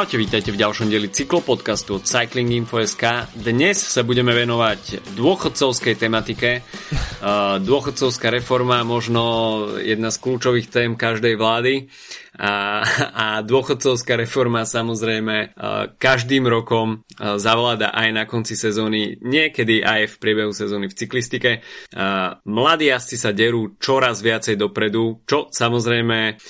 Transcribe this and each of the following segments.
Čaute, vítajte v ďalšom dieli cyklopodcastu od Cycling Info.sk. Dnes sa budeme venovať dôchodcovskej tematike. Dôchodcovská reforma, možno jedna z kľúčových tém každej vlády a, a dôchodcovská reforma samozrejme každým rokom zavláda aj na konci sezóny, niekedy aj v priebehu sezóny v cyklistike. Mladí jazdci sa derú čoraz viacej dopredu, čo samozrejme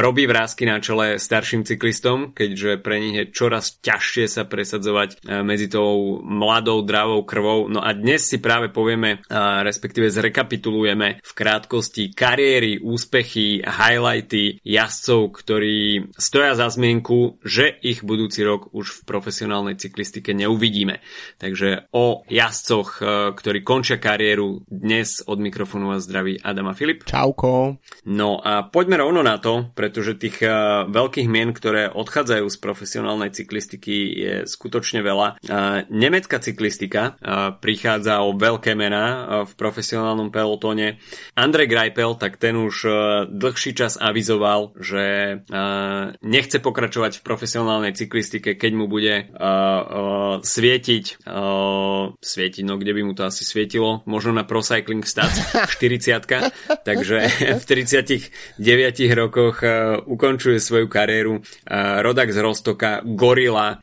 robí vrázky na čele starším cyklistom, keďže pre nich je čoraz ťažšie sa presadzovať medzi tou mladou, dravou krvou. No a dnes si práve povieme, respektíve zrekapitulujeme v krátkosti kariéry, úspechy, highlighty jazdcov jazdcov, ktorí stoja za zmienku, že ich budúci rok už v profesionálnej cyklistike neuvidíme. Takže o jazdcoch, e, ktorí končia kariéru, dnes od mikrofónu vás zdraví Adama Filip. Čauko. No a poďme rovno na to, pretože tých e, veľkých mien, ktoré odchádzajú z profesionálnej cyklistiky je skutočne veľa. E, nemecká cyklistika prichádza o veľké mená v profesionálnom pelotóne. Andrej Greipel, tak ten už dlhší čas avizoval, že uh, nechce pokračovať v profesionálnej cyklistike, keď mu bude uh, uh, svietiť, svietiť, no kde by mu to asi svietilo, možno na Pro Cycling Stats 40 takže v 39 rokoch ukončuje svoju kariéru rodak z Rostoka, Gorila,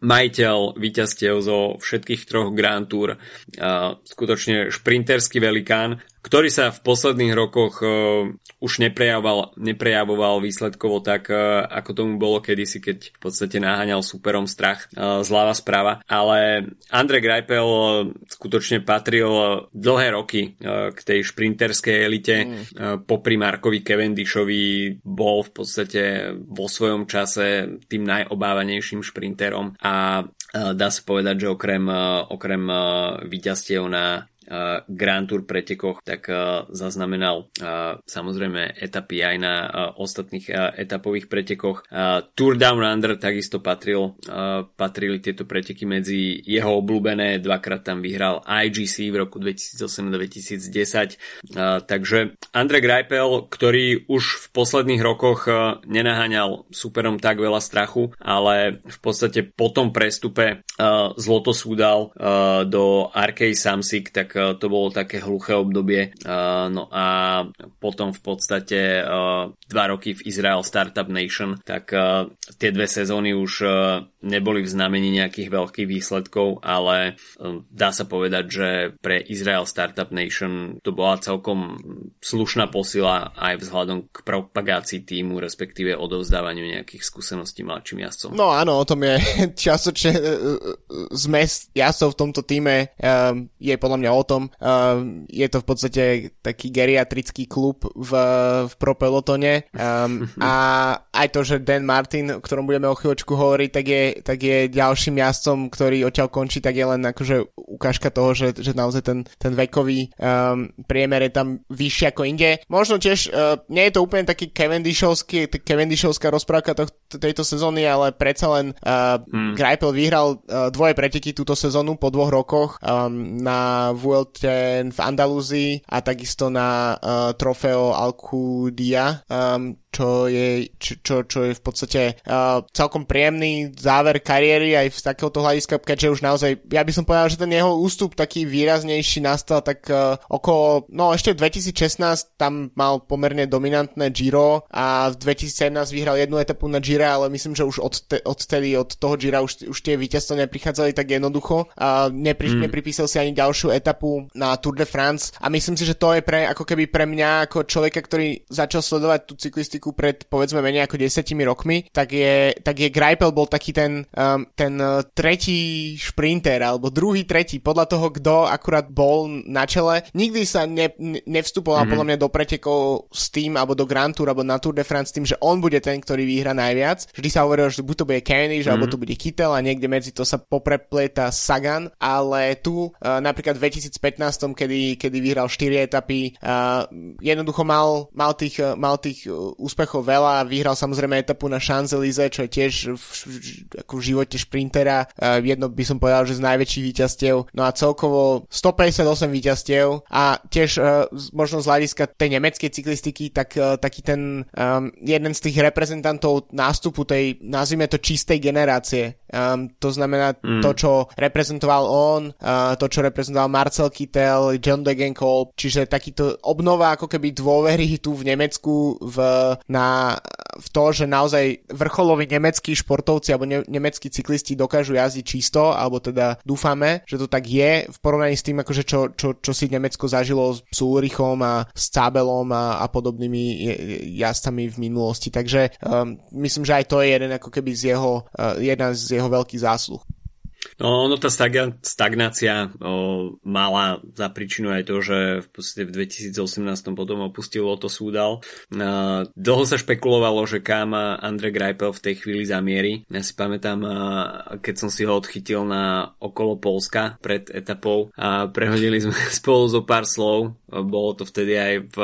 majiteľ víťazstiev zo všetkých troch Grand Tour, skutočne šprinterský velikán, ktorý sa v posledných rokoch uh, už neprejavoval, neprejavoval výsledkovo tak, uh, ako tomu bolo kedysi, keď v podstate naháňal superom strach uh, zľava správa. Ale Andre Greipel uh, skutočne patril uh, dlhé roky uh, k tej šprinterskej elite. Mm. Uh, popri Markovi Cavendishovi bol v podstate vo svojom čase tým najobávanejším šprinterom a dá sa povedať, že okrem, okrem víťazstiev na Grand Tour pretekoch, tak zaznamenal samozrejme etapy aj na ostatných etapových pretekoch. Tour Down Under takisto patril, patrili tieto preteky medzi jeho obľúbené, dvakrát tam vyhral IGC v roku 2008-2010. Uh, takže Andre Greipel, ktorý už v posledných rokoch nenaháňal superom tak veľa strachu, ale v podstate po tom prestupe zloto súdal do Arkej Samsic, tak Eh, to bolo také hluché obdobie. Eh, no a potom v podstate eh, dva roky v Israel Startup Nation, tak tie dve sezóny už neboli v znamení nejakých veľkých výsledkov, ale dá sa povedať, že pre Israel Startup Nation to bola celkom slušná posila aj vzhľadom k propagácii týmu, respektíve odovzdávaniu nejakých skúseností mladším jazdcom. No áno, o tom je časočne zmes jazdcov v tomto týme je podľa mňa o tom, um, je to v podstate taký geriatrický klub v, v propelotone um, a aj to, že Dan Martin, o ktorom budeme o chvíľočku hovoriť, tak je, tak je ďalším jazdcom, ktorý odtiaľ končí, tak je len akože ukážka toho, že, že naozaj ten, ten vekový um, priemer je tam vyšší ako inde. Možno tiež, uh, nie je to úplne taký Cavendishovský, Cavendishovská rozprávka to, tejto sezóny, ale predsa len uh, hmm. Greipel vyhral uh, dvoje preteky túto sezónu po dvoch rokoch um, na Vuelte v Andalúzii a takisto na uh, Trofeo Alcudia. Um, čo je, čo, čo, je v podstate uh, celkom príjemný záver kariéry aj z takéhoto hľadiska, keďže už naozaj, ja by som povedal, že ten jeho ústup taký výraznejší nastal tak uh, okolo, no ešte v 2016 tam mal pomerne dominantné Giro a v 2017 vyhral jednu etapu na Giro, ale myslím, že už od, te, od tedy, od toho Gira už, už tie víťazstva neprichádzali tak jednoducho. Uh, nepri, mm. Nepripísal si ani ďalšiu etapu na Tour de France a myslím si, že to je pre, ako keby pre mňa, ako človeka, ktorý začal sledovať tú cyklistiku štatistiku pred povedzme menej ako 10 rokmi, tak je, tak je Greipel bol taký ten, um, ten uh, tretí šprinter, alebo druhý, tretí, podľa toho, kto akurát bol na čele. Nikdy sa ne, ne, nevstupoval mm-hmm. podľa mňa do pretekov s tým, alebo do Grand Tour, alebo na Tour de France s tým, že on bude ten, ktorý vyhra najviac. Vždy sa hovorilo, že buď to bude Cavendish, mm-hmm. alebo to bude Kittel a niekde medzi to sa poprepleta Sagan, ale tu uh, napríklad v 2015, kedy, kedy vyhral 4 etapy, uh, jednoducho mal, mal tých, uh, mal tých uh, úspechov veľa, vyhral samozrejme etapu na Champs-Élysées, čo je tiež v, ako v živote šprintera, uh, jedno by som povedal, že z najväčších víťazstiev, no a celkovo 158 víťazstiev a tiež uh, možno z hľadiska tej nemeckej cyklistiky, tak uh, taký ten um, jeden z tých reprezentantov nástupu tej, nazvime to čistej generácie. Um, to znamená mm. to, čo reprezentoval on, uh, to, čo reprezentoval Marcel Kittel, John Degenkolb, čiže takýto obnova ako keby dôvery tu v Nemecku v, na, v to, že naozaj vrcholoví nemeckí športovci alebo ne, nemeckí cyklisti dokážu jazdiť čisto, alebo teda dúfame, že to tak je v porovnaní s tým, akože čo, čo, čo si Nemecko zažilo s Ulrichom a s Cabelom a, a podobnými jazdcami v minulosti. Takže um, myslím, že aj to je jeden ako keby z jeho, uh, jedna z jeho veľkých zásluh. No, no tá stagnácia o, mala za príčinu aj to, že v podstate v 2018 potom opustil Loto Súdal. Uh, dlho sa špekulovalo, že kam Andre Greipel v tej chvíli zamieri. Ja si pamätám, uh, keď som si ho odchytil na okolo Polska pred etapou a prehodili sme spolu zo pár slov, bolo to vtedy aj v,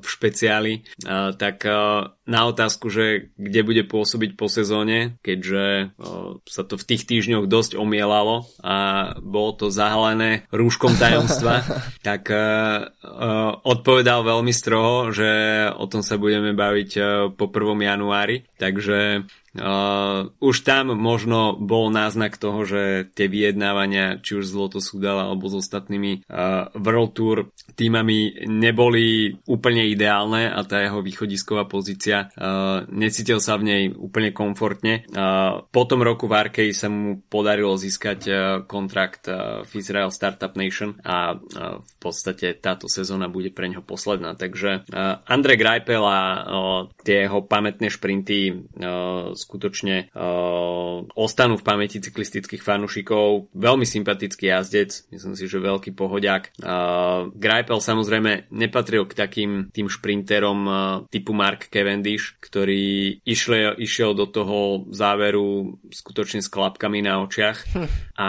v špeciáli, uh, tak uh, na otázku, že kde bude pôsobiť po sezóne, keďže uh, sa to v tých týždňoch dosť omiel mielalo a bolo to zahalené rúškom tajomstva, tak uh, uh, odpovedal veľmi stroho, že o tom sa budeme baviť uh, po 1. januári. Takže Uh, už tam možno bol náznak toho, že tie vyjednávania, či už z Lotus Udal alebo s ostatnými uh, World Tour týmami neboli úplne ideálne a tá jeho východisková pozícia uh, necítil sa v nej úplne komfortne. Uh, po tom roku v Arkei sa mu podarilo získať uh, kontrakt uh, v Israel Startup Nation a uh, v podstate táto sezóna bude pre neho posledná. Takže uh, Andre Greipel a uh, tie jeho pamätné šprinty uh, skutočne uh, ostanú v pamäti cyklistických fanúšikov. Veľmi sympatický jazdec, myslím si, že veľký pohodiak. Uh, Greipel samozrejme nepatril k takým tým šprinterom typu Mark Cavendish, ktorý išiel, išiel do toho záveru skutočne s klapkami na očiach hm. a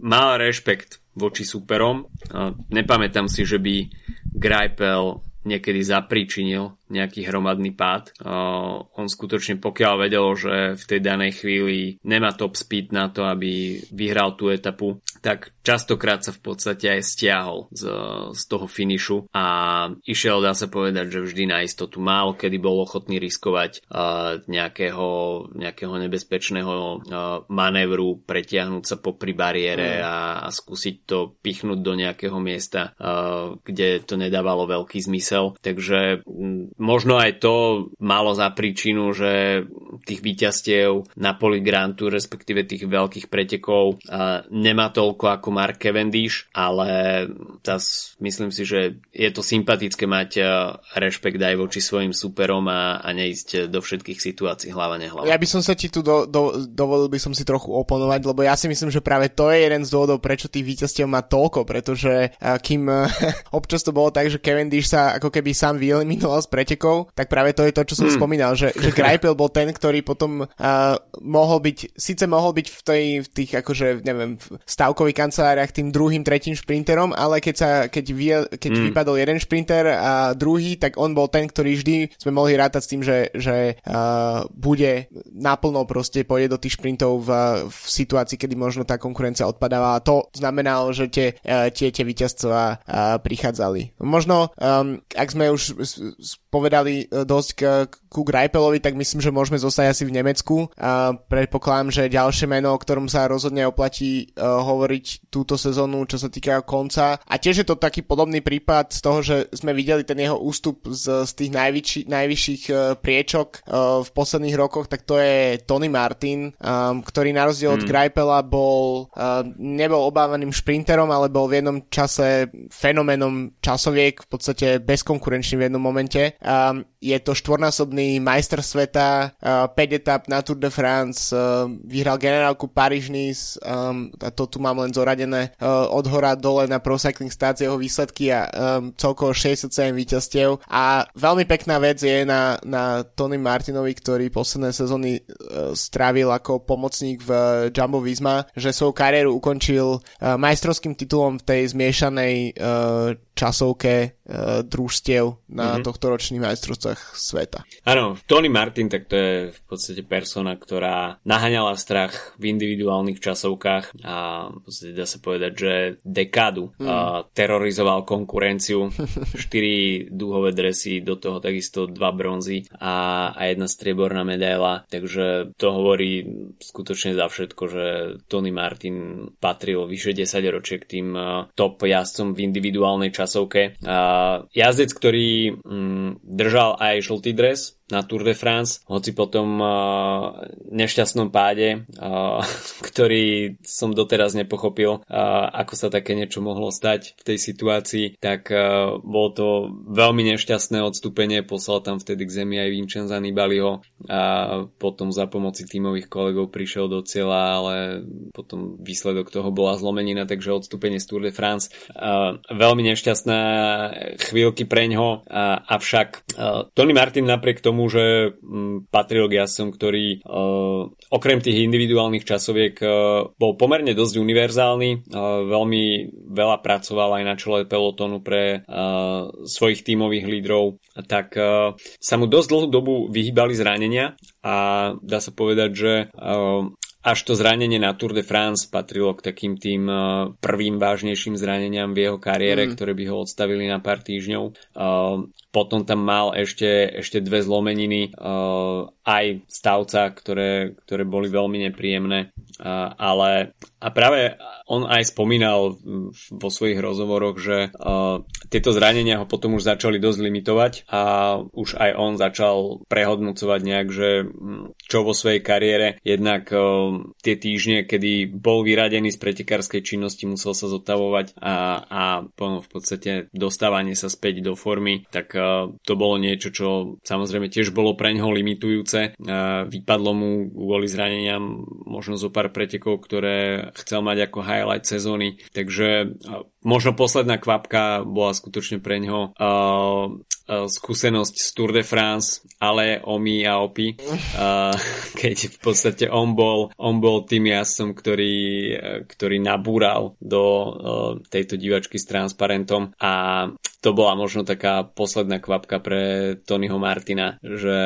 mal rešpekt voči superom. Nepamätám si, že by Greipel niekedy zapríčinil nejaký hromadný pád. Uh, on skutočne pokiaľ vedel, že v tej danej chvíli nemá top speed na to, aby vyhral tú etapu, tak častokrát sa v podstate aj stiahol z, z toho finišu a išiel, dá sa povedať, že vždy na istotu málo, kedy bol ochotný riskovať uh, nejakého, nejakého nebezpečného uh, manévru, pretiahnuť sa popri bariére mm. a, a skúsiť to pichnúť do nejakého miesta, uh, kde to nedávalo veľký zmysel. Takže možno aj to malo za príčinu, že tých víťazstiev na poli Grantu, respektíve tých veľkých pretekov uh, nemá toľko ako Mark Cavendish, ale zas myslím si, že je to sympatické mať uh, rešpekt aj voči svojim superom a, a neísť do všetkých situácií hlava nehlava. Ja by som sa ti tu do, do, dovolil by som si trochu oponovať, lebo ja si myslím, že práve to je jeden z dôvodov, prečo tých víťazstiev má toľko, pretože uh, kým občas to bolo tak, že Cavendish sa ako keby sám vyeliminoval z pretekov, tak práve to je to, čo som mm. spomínal, že, že Greipel bol ten, ktorý potom uh, mohol byť, síce mohol byť v, tej, v tých akože, neviem, v stavkových kanceláriách tým druhým, tretím šprinterom, ale keď, sa, keď, vie, keď mm. vypadol jeden šprinter a druhý, tak on bol ten, ktorý vždy sme mohli rátať s tým, že, že uh, bude naplno proste pôjde do tých šprintov v, v situácii, kedy možno tá konkurencia odpadáva a to znamenalo, že tie, uh, tie, tie víťazstva uh, prichádzali. Možno, um, ak sme už povedali e, dosť k, ku Greipelovi, tak myslím, že môžeme zostať asi v Nemecku. A predpokladám, že ďalšie meno, o ktorom sa rozhodne oplatí uh, hovoriť túto sezónu, čo sa týka konca. A tiež je to taký podobný prípad z toho, že sme videli ten jeho ústup z, z tých najvyšší, najvyšších uh, priečok uh, v posledných rokoch, tak to je Tony Martin, um, ktorý na rozdiel hmm. od Greipela bol, uh, nebol obávaným šprinterom, ale bol v jednom čase fenoménom časoviek, v podstate bezkonkurenčný v jednom momente. Um, je to štvornásobný majster sveta, uh, 5 etap na Tour de France, uh, vyhral generálku Paríž-Nice, um, a to tu mám len zoradené uh, od hora dole na Pro Cycling Stats jeho výsledky a um, celkovo 67 víťazstiev. A veľmi pekná vec je na, na Tony Martinovi, ktorý posledné sezóny uh, strávil ako pomocník v Jumbo Visma, že svoju kariéru ukončil uh, majstrovským titulom v tej zmiešanej uh, časovke uh, družstiev na mm-hmm. tohto ročných majstrovstvách sveta. Áno, Tony Martin, tak to je v podstate persona, ktorá naháňala strach v individuálnych časovkách a v podstate dá sa povedať, že dekádu mm. uh, terorizoval konkurenciu. Štyri dúhové dresy, do toho takisto dva bronzy a, a jedna strieborná medaila, takže to hovorí skutočne za všetko, že Tony Martin patril vyše 10 ročie k tým uh, top jazdcom v individuálnej časovke. Uh, jazdec, ktorý um, držal aj žltý dres, na Tour de France, hoci po tom uh, nešťastnom páde, uh, ktorý som doteraz nepochopil, uh, ako sa také niečo mohlo stať v tej situácii, tak uh, bolo to veľmi nešťastné odstúpenie, poslal tam vtedy k zemi aj Vincenza Nibaliho a potom za pomoci tímových kolegov prišiel do cieľa, ale potom výsledok toho bola zlomenina, takže odstúpenie z Tour de France. Uh, veľmi nešťastná chvíľky preňho, uh, avšak uh, Tony Martin napriek tomu tomu, že mm, patril k jazdcom, ktorý uh, okrem tých individuálnych časoviek uh, bol pomerne dosť univerzálny, uh, veľmi veľa pracoval aj na čele pelotonu pre svojich tímových lídrov, tak sa mu dosť dlhú dobu vyhýbali zranenia a dá sa povedať, že až to zranenie na Tour de France patrilo k takým tým uh, prvým vážnejším zraneniam v jeho kariére, mm. ktoré by ho odstavili na pár týždňov. Uh, potom tam mal ešte, ešte dve zlomeniny, uh, aj stavca, ktoré, ktoré boli veľmi nepríjemné, ale a práve on aj spomínal vo svojich rozhovoroch, že tieto zranenia ho potom už začali dosť limitovať a už aj on začal prehodnocovať nejak, že čo vo svojej kariére jednak tie týždne, kedy bol vyradený z pretekárskej činnosti, musel sa zotavovať a, a v podstate dostávanie sa späť do formy, tak uh, to bolo niečo, čo samozrejme tiež bolo pre ňoho limitujúce. Uh, vypadlo mu kvôli zraneniam možno zo pár pretekov, ktoré chcel mať ako highlight sezóny. Takže možno posledná kvapka bola skutočne pre ňoho skúsenosť z Tour de France, ale Omi a Opi, uh, keď v podstate on bol, on bol tým jazdcom, ktorý, ktorý nabúral do tejto divačky s transparentom a to bola možno taká posledná kvapka pre Tonyho Martina, že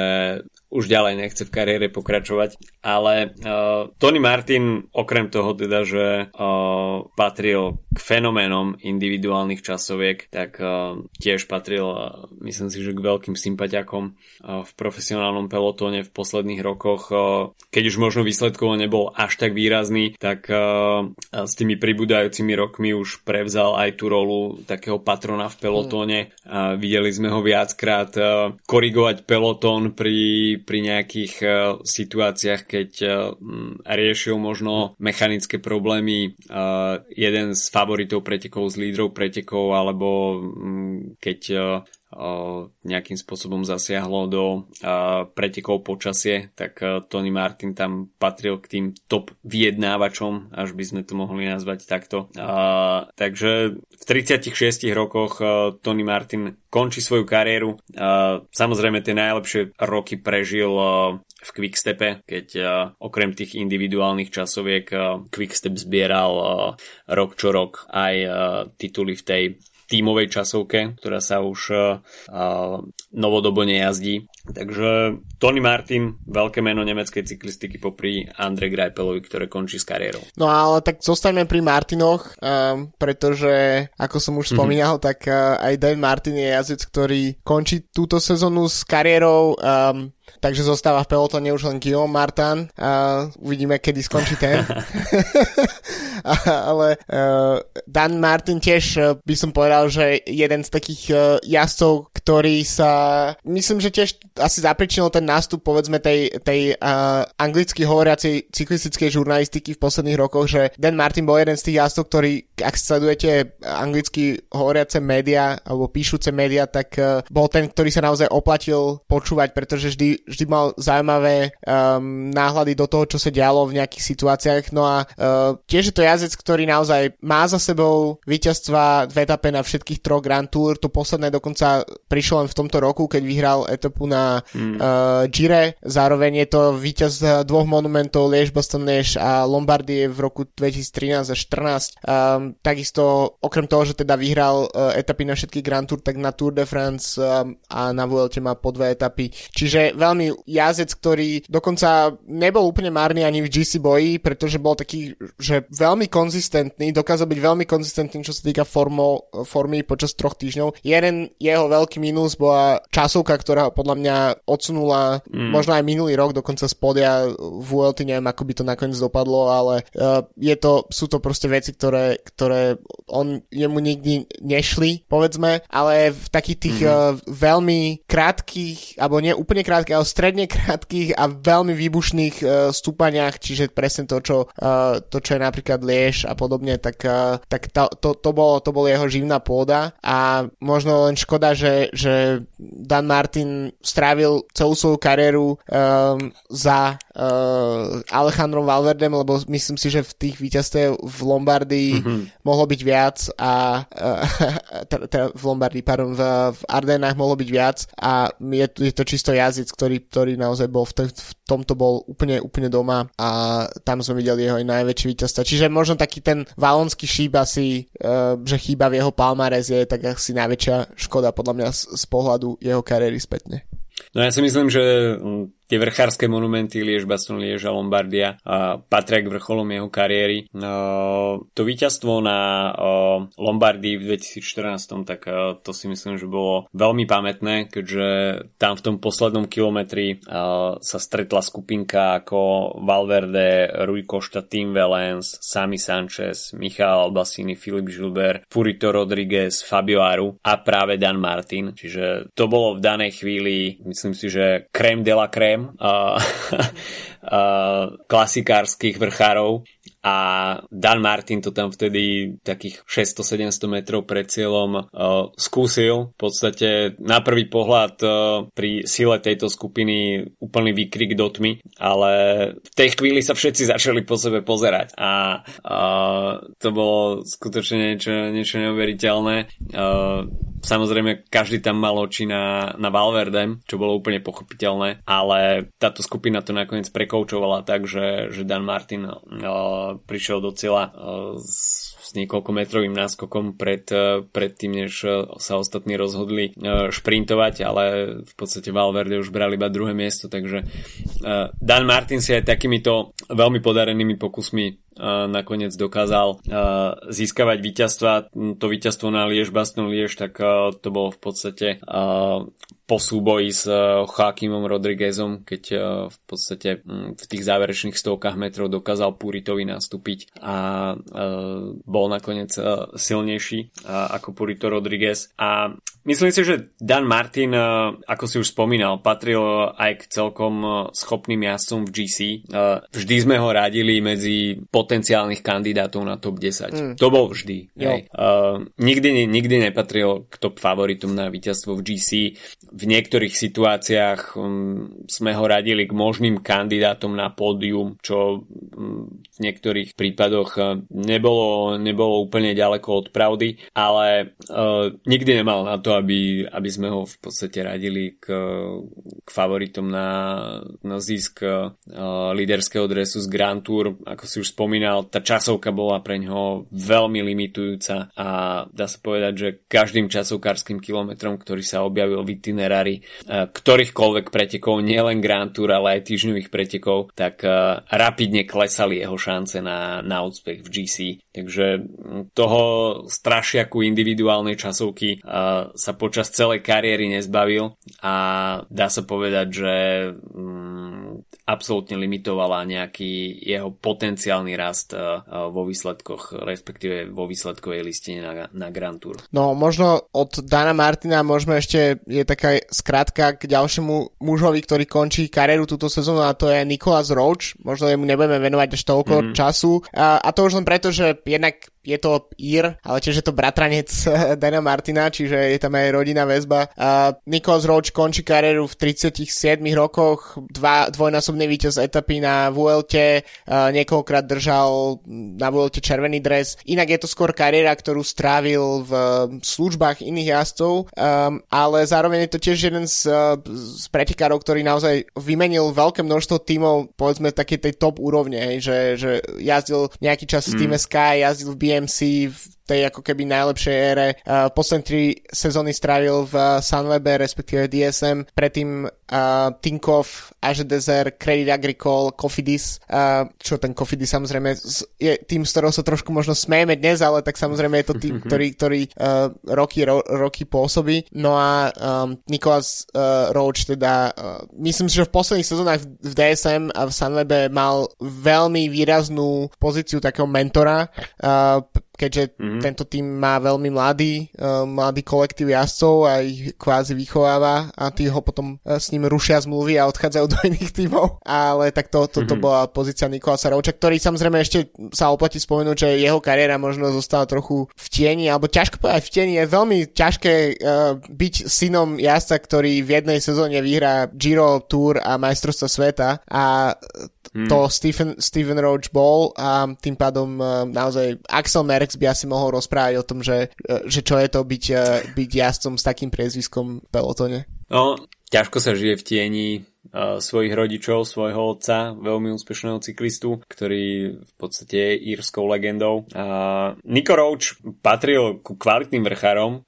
už ďalej nechce v kariére pokračovať, ale uh, Tony Martin okrem toho teda, že uh, patril k fenoménom individuálnych časoviek, tak uh, tiež patril, uh, myslím si, že k veľkým sympatiakom uh, v profesionálnom pelotóne v posledných rokoch, uh, keď už možno výsledkovo nebol až tak výrazný, tak uh, s tými pribúdajúcimi rokmi už prevzal aj tú rolu takého patrona v pelotóne. Uh, videli sme ho viackrát uh, korigovať pelotón pri pri nejakých uh, situáciách, keď uh, riešil možno mechanické problémy uh, jeden z favoritov pretekov, z lídrov pretekov, alebo keď nejakým spôsobom zasiahlo do pretekov počasie, tak Tony Martin tam patril k tým top vyjednávačom, až by sme to mohli nazvať takto. Takže v 36 rokoch Tony Martin končí svoju kariéru. Samozrejme tie najlepšie roky prežil v Quickstepe, keď okrem tých individuálnych časoviek Quickstep zbieral rok čo rok aj tituly v tej tímovej časovke, ktorá sa už uh, novodobo nejazdí. Takže Tony Martin, veľké meno nemeckej cyklistiky popri Andre Greipelovi, ktoré končí s kariérou. No ale tak zostaňme pri Martinoch, um, pretože ako som už mhm. spomínal, mm-hmm. tak uh, aj Dan Martin je jazdec, ktorý končí túto sezónu s kariérou um, takže zostáva v pelotone už len Guillaume Martin a uvidíme, kedy skončí ten. Ale uh, Dan Martin tiež uh, by som povedal, že jeden z takých uh, jazdcov, ktorý sa, myslím, že tiež asi zapričinil ten nástup povedzme tej, tej uh, anglicky hovoriacej cyklistickej žurnalistiky v posledných rokoch, že Dan Martin bol jeden z tých jazdcov, ktorý, ak sledujete anglicky hovoriace médiá alebo píšuce médiá, tak uh, bol ten, ktorý sa naozaj oplatil počúvať, pretože vždy vždy mal zaujímavé um, náhľady do toho, čo sa dialo v nejakých situáciách. No a uh, tiež je to jazdec, ktorý naozaj má za sebou víťazstva v etape na všetkých troch Grand Tour. To posledné dokonca prišlo len v tomto roku, keď vyhral etapu na mm. uh, Gire. Zároveň je to víťaz dvoch monumentov Liež, Boston Liež a Lombardie v roku 2013 a 2014. Um, takisto okrem toho, že teda vyhral uh, etapy na všetky Grand Tour, tak na Tour de France um, a na Vuelte má po dve etapy. Čiže veľmi jazdec, ktorý dokonca nebol úplne márny ani v GC boji, pretože bol taký, že veľmi konzistentný, dokázal byť veľmi konzistentný, čo sa týka formo, formy počas troch týždňov. Jeden jeho veľký mínus bola časovka, ktorá podľa mňa odsunula mm. možno aj minulý rok dokonca z podia v ULT, neviem ako by to nakoniec dopadlo, ale uh, je to, sú to proste veci, ktoré, ktoré on jemu nikdy nešli, povedzme, ale v takých tých mm. uh, veľmi krátkých, alebo nie úplne krátkych, ale stredne krátkých a veľmi výbušných uh, stúpaniach, čiže presne to, čo, uh, to, čo je napríklad Lieš a podobne, tak, uh, tak to, to, to, bolo, to bolo jeho živná pôda a možno len škoda, že, že Dan Martin strávil celú svoju kariéru um, za uh, Alejandrom Valverdem, lebo myslím si, že v tých víťazstve v Lombardii mm-hmm. mohlo byť viac a uh, teda v Lombardii, pardon, v, v Ardenách mohlo byť viac a je, je to čisto jazyc, ktorý, ktorý naozaj bol v, v tomto bol úplne, úplne doma a tam sme videli jeho aj najväčší víťazstva. Čiže možno taký ten valonský šíp asi, uh, že chýba v jeho palmares je tak asi najväčšia škoda podľa mňa z, z pohľadu jeho kariéry spätne. No ja si myslím, že tie vrchárske monumenty Liež, Baston, Liež a Lombardia patria k vrcholom jeho kariéry. To víťazstvo na Lombardii v 2014, tak to si myslím, že bolo veľmi pamätné, keďže tam v tom poslednom kilometri sa stretla skupinka ako Valverde, Rui Costa, Tim Valens, Sami Sanchez, Michal Albasini, Filip Gilbert, Purito Rodriguez, Fabio Aru a práve Dan Martin. Čiže to bolo v danej chvíli, myslím si, že krém de la krém uh, klasikárskych vrchárov a Dan Martin to tam vtedy takých 600-700 metrov pred cieľom uh, skúsil. V podstate na prvý pohľad uh, pri sile tejto skupiny úplný výkrik do tmy, ale v tej chvíli sa všetci začali po sebe pozerať a uh, to bolo skutočne niečo, niečo neuveriteľné. Uh, Samozrejme, každý tam mal oči na, na Valverde, čo bolo úplne pochopiteľné, ale táto skupina to nakoniec prekoučovala tak, že, že Dan Martin uh, prišiel do cieľa uh, s, s niekoľko metrovým náskokom pred, uh, pred tým, než sa ostatní rozhodli uh, šprintovať, ale v podstate Valverde už bral iba druhé miesto, takže Dan Martin si aj takýmito veľmi podarenými pokusmi nakoniec dokázal získavať víťazstva. To víťazstvo na Liež, Baston Liež, tak to bolo v podstate po súboji s Joaquimom Rodriguezom, keď v podstate v tých záverečných stovkách metrov dokázal Puritovi nastúpiť a bol nakoniec silnejší ako Purito Rodriguez. A Myslím si, že Dan Martin, ako si už spomínal, patril aj k celkom schopným jazdcom v GC. Vždy sme ho radili medzi potenciálnych kandidátov na top 10. Mm. To bol vždy. Hej. Uh, nikdy, nikdy nepatril k top favoritom na víťazstvo v GC. V niektorých situáciách um, sme ho radili k možným kandidátom na pódium, čo um, v niektorých prípadoch nebolo, nebolo úplne ďaleko od pravdy, ale uh, nikdy nemal na to, aby, aby sme ho v podstate radili k, k favoritom na, na zisk uh, líderského dresu z Grand Tour. Ako si už spomínal, tá časovka bola pre ňoho veľmi limitujúca a dá sa povedať, že každým časovkárským kilometrom, ktorý sa objavil v itinerári uh, ktorýchkoľvek pretekov, nielen Grand Tour, ale aj týždňových pretekov, tak uh, rapidne klesali jeho šance na, na úspech v GC. Takže toho strašiaku individuálnej časovky uh, sa počas celej kariéry nezbavil a dá sa povedať, že um, absolútne limitovala nejaký jeho potenciálny rast vo výsledkoch, respektíve vo výsledkovej listine na, na Grand Tour. No možno od Dana Martina môžeme ešte, je taká skratka k ďalšiemu mužovi, ktorý končí kariéru túto sezónu a to je Nicholas Roach. Možno mu nebudeme venovať až toľko mm. času. A, a to už len preto, že jednak je to Ír, ale tiež je to bratranec Dana Martina, čiže je tam aj rodinná väzba. Uh, Nicholas Roach končí kariéru v 37 rokoch, dva, dvojnásobný víťaz etapy na Vuelte, uh, niekoľkokrát držal na Vuelte červený dres. Inak je to skôr kariéra, ktorú strávil v službách iných jazdcov, um, ale zároveň je to tiež jeden z, z pretekárov, ktorý naozaj vymenil veľké množstvo tímov, povedzme také tej top úrovne, hej, že, že jazdil nejaký čas v mm. týme Sky, jazdil v BMC v tej ako keby najlepšej ére. Uh, posledné tri sezóny strávil v uh, Sunwebe, respektíve DSM, predtým uh, Tinkoff, Azure Desert, Credit Agricole, Cofidis, uh, čo ten Cofidis samozrejme je tým, z ktorého sa trošku možno smejeme dnes, ale tak samozrejme je to tým, ktorý, ktorý uh, roky, ro, roky pôsobí. No a um, Nicholas uh, Roach teda, uh, myslím si, že v posledných sezónach v, v DSM a v Sunwebe mal veľmi výraznú pozíciu takého mentora, uh, keďže mm-hmm. tento tým má veľmi mladý, uh, mladý kolektív jazdcov a ich kvázi vychováva a tí ho potom uh, s ním rušia zmluvy a odchádzajú do iných tímov. Ale tak to, to, to mm-hmm. bola pozícia Nikolasa Rovča, ktorý samozrejme ešte sa oplatí spomenúť, že jeho kariéra možno zostala trochu v tieni, alebo ťažko povedať v tieni. Je veľmi ťažké uh, byť synom jazdca, ktorý v jednej sezóne vyhrá Giro Tour a majstrovstvo sveta a to Stephen, Stephen Roach bol a tým pádom uh, naozaj Axel Merckx by asi mohol rozprávať o tom, že, uh, že čo je to byť, uh, byť jazdcom s takým priezviskom v pelotone. No, ťažko sa žije v tieni svojich rodičov, svojho otca, veľmi úspešného cyklistu, ktorý v podstate je írskou legendou. A Nico Roach patril ku kvalitným vrchárom,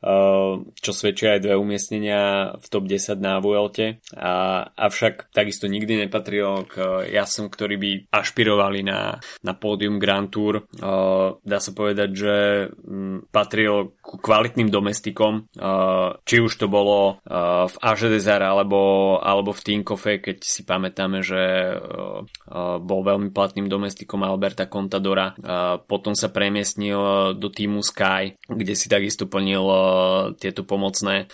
čo svedčia aj dve umiestnenia v top 10 na Vuelte. A, avšak takisto nikdy nepatril k jasom, ktorí by ašpirovali na, na pódium Grand Tour. Dá sa povedať, že patril ku kvalitným domestikom, či už to bolo v Aže alebo, alebo v Tinkofe, keď si pamätáme, že eh, eh, bol veľmi platným domestikom Alberta Contadora. Eh, potom sa premiestnil do týmu Sky, kde si takisto plnil tieto pomocné,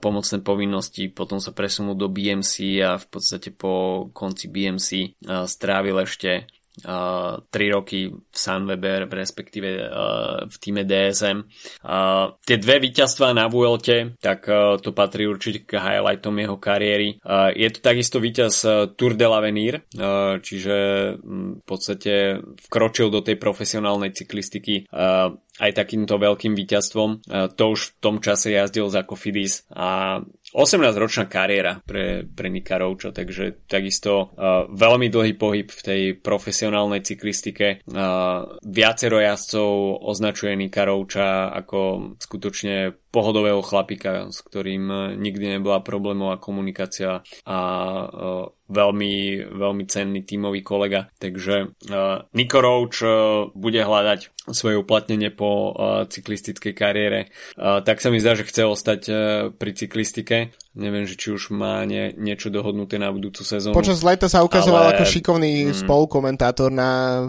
pomocné povinnosti. Potom sa presunul do BMC a v podstate po konci BMC strávil ešte 3 roky v Sunwebe, respektíve uh, v týme DSM. Uh, tie dve víťazstvá na Vuelte, tak to patrí určite k highlightom jeho kariéry. Je to takisto víťaz uh, Tour de l'Avenir, čiže um, v podstate vkročil do tej profesionálnej cyklistiky aj takýmto veľkým víťazstvom. To už v tom čase jazdil za Cofidis a 18-ročná kariéra pre, pre Nika Rouča, takže takisto uh, veľmi dlhý pohyb v tej profesionálnej cyklistike. Uh, viacero jazdcov označuje Nika Rouča ako skutočne pohodového chlapika, s ktorým e, nikdy nebola problémová komunikácia a uh, veľmi, veľmi cenný tímový kolega. Takže uh, Nico Roach bude hľadať svoje uplatnenie po cyklistickej kariére. Tak sa mi zdá, že chce ostať pri cyklistike. Neviem, že či už má nie, niečo dohodnuté na budúcu sezónu. Počas leta sa ukazoval ale... ako šikovný mm. spolukomentátor na,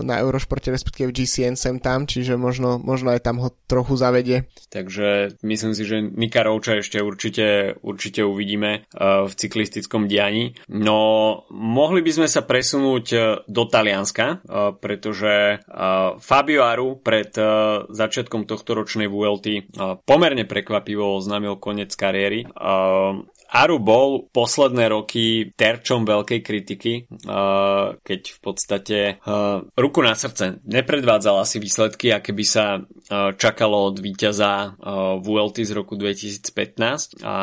na Eurošporte, respektíve GCN sem tam, čiže možno, možno aj tam ho trochu zavedie. Takže myslím si, že Nika Rouča ešte určite, určite uvidíme uh, v cyklistickom dianí. No, mohli by sme sa presunúť uh, do Talianska, pretože Fabio Aru pred začiatkom tohto ročnej VLT pomerne prekvapivo oznámil koniec kariéry. Aru bol posledné roky terčom veľkej kritiky, uh, keď v podstate uh, ruku na srdce nepredvádzal asi výsledky, aké by sa uh, čakalo od víťaza VLT z roku 2015 a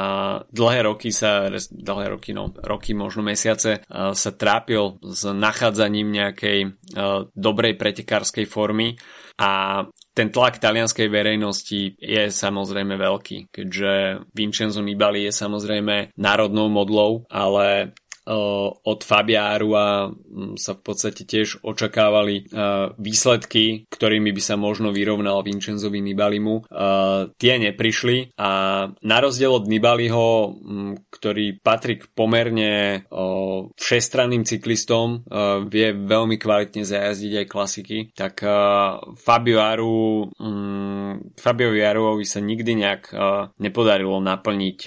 dlhé roky sa, dlhé roky, no roky, možno mesiace sa trápil s nachádzaním nejakej dobrej pretekárskej formy. A ten tlak talianskej verejnosti je samozrejme veľký, keďže Vincenzo Nibali je samozrejme národnou modlou, ale od Fabiáru a mm, sa v podstate tiež očakávali výsledky, ktorými by sa možno vyrovnal Vincenzovi Nibalimu. Tie neprišli a na rozdiel od Nibaliho, mm, ktorý patrí k pomerne všestranným cyklistom, vie veľmi kvalitne zajazdiť aj klasiky, tak Fabio Aru Fabio Jarovovi sa nikdy nejak nepodarilo naplniť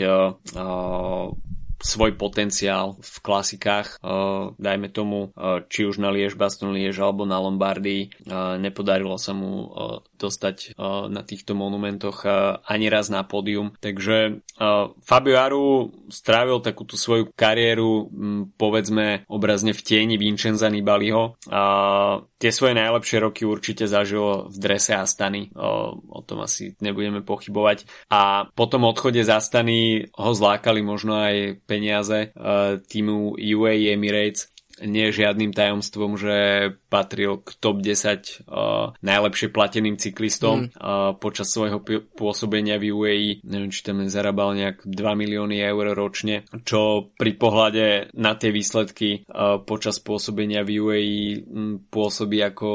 svoj potenciál v klasikách, uh, dajme tomu, uh, či už na Liež, Baston Liež alebo na Lombardii. Uh, nepodarilo sa mu dostať uh, na týchto monumentoch uh, ani raz na pódium. Takže uh, Fabio Aru strávil takúto svoju kariéru, um, povedzme, obrazne v tieni Vincenza Nibaliho. Tie svoje najlepšie roky určite zažil v drese Astany. O tom asi nebudeme pochybovať. A po tom odchode z Astany ho zlákali možno aj peniaze týmu UAE Emirates nie je žiadnym tajomstvom, že patril k top 10 uh, najlepšie plateným cyklistom mm. uh, počas svojho pôsobenia v UAE. Neviem, či tam zarábal nejak 2 milióny eur ročne, čo pri pohľade na tie výsledky uh, počas pôsobenia v UAE m, pôsobí ako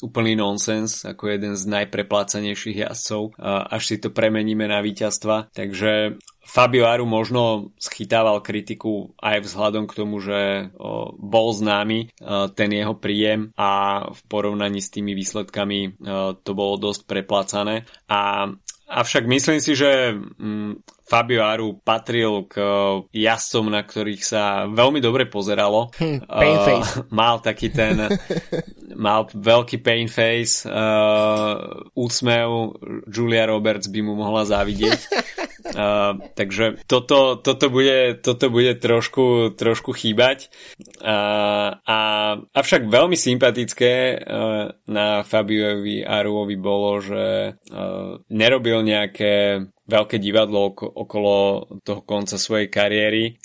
úplný nonsens, ako jeden z najpreplácanejších jazdcov, uh, až si to premeníme na víťazstva. Takže Fabio Aru možno schytával kritiku aj vzhľadom k tomu, že bol známy ten jeho príjem a v porovnaní s tými výsledkami to bolo dosť preplácané. A Avšak myslím si, že mm, Fabio Aru patril k jazdcom, na ktorých sa veľmi dobre pozeralo. Hm, pain face. mal taký ten mal veľký pain face uh, úsmev Julia Roberts by mu mohla závidieť Takže toto, toto, bude, toto bude trošku, trošku chýbať. Uh, a, avšak veľmi sympatické uh, na Fabiovi Aruovi bolo, že uh, nerobil nejaké veľké divadlo okolo toho konca svojej kariéry.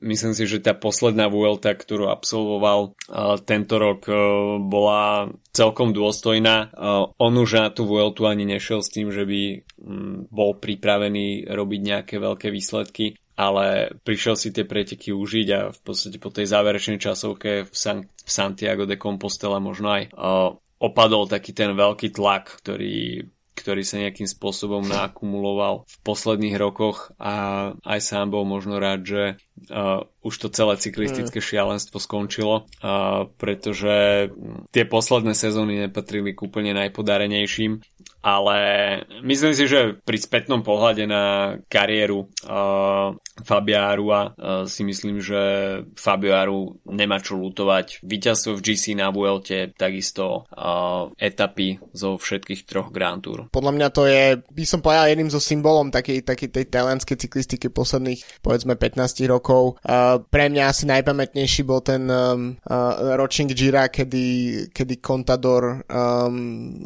Myslím si, že tá posledná Vuelta, ktorú absolvoval tento rok, uh, bola celkom dôstojná. On už na tú Vueltu ani nešiel s tým, že by bol pripravený robiť nejaké veľké výsledky ale prišiel si tie preteky užiť a v podstate po tej záverečnej časovke v, San- v Santiago de Compostela možno aj uh, opadol taký ten veľký tlak, ktorý ktorý sa nejakým spôsobom naakumuloval v posledných rokoch a aj sám bol možno rád, že uh, už to celé cyklistické mm. šialenstvo skončilo, uh, pretože tie posledné sezóny nepatrili k úplne najpodarenejším, ale myslím si, že pri spätnom pohľade na kariéru uh, Fabia Arua uh, si myslím, že Fabio Aru nemá čo lutovať. Výťazstvo v GC na Vuelte, takisto uh, etapy zo všetkých troch Grand Tour. Podľa mňa to je, by som povedal, jedným zo symbolom takej, takej tej talianskej cyklistiky posledných, povedzme, 15 rokov. Uh, pre mňa asi najpamätnejší bol ten um, uh, ročník Gira, kedy, kedy Contador um,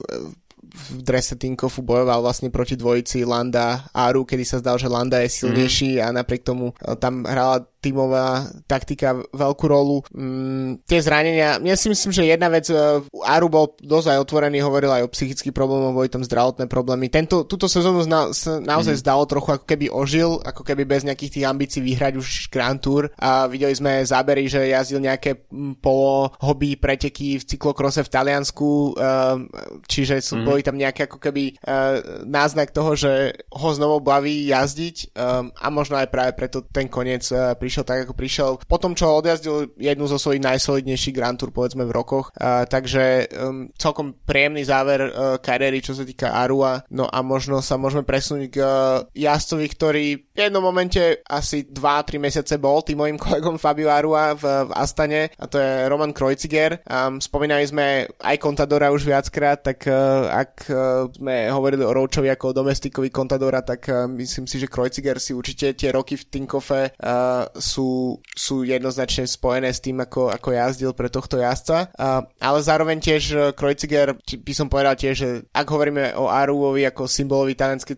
v drese Tinkofu bojoval vlastne proti dvojici Landa Aru, kedy sa zdal, že Landa je silnejší mm. a napriek tomu e, tam hrala tímová taktika veľkú rolu. Mm, tie zranenia, ja si myslím, že jedna vec, uh, Aru bol dosť aj otvorený, hovoril aj o psychických problémoch, boli tam zdravotné problémy. Tento, túto sezónu na, sa naozaj mm. zdalo trochu ako keby ožil, ako keby bez nejakých tých ambícií vyhrať už Grand Tour a videli sme zábery, že jazdil nejaké mm, polo hobby preteky v cyklokrose v Taliansku, uh, čiže sú, mm. boli tam nejaké ako keby uh, náznak toho, že ho znovu baví jazdiť um, a možno aj práve preto ten koniec uh, prišiel tak, ako prišiel. Potom, čo odjazdil jednu zo svojich najsolidnejších Grand Tour, povedzme, v rokoch. Uh, takže um, celkom príjemný záver uh, kariéry, čo sa týka Arua. No a možno sa môžeme presunúť k uh, jazdcovi, ktorý v jednom momente asi 2-3 mesiace bol tým mojim kolegom Fabio Arua v, v Astane a to je Roman Kreuziger. Um, spomínali sme aj Contadora už viackrát, tak uh, ak uh, sme hovorili o Roučovi ako o domestikovi Contadora, tak uh, myslím si, že Kreuziger si určite tie roky v Tinkofe uh, sú, sú jednoznačne spojené s tým, ako, ako jazdil pre tohto jazdca. Ale zároveň tiež Kreuziger, by som povedal tiež, že ak hovoríme o Aruovi ako symbolovi talianskej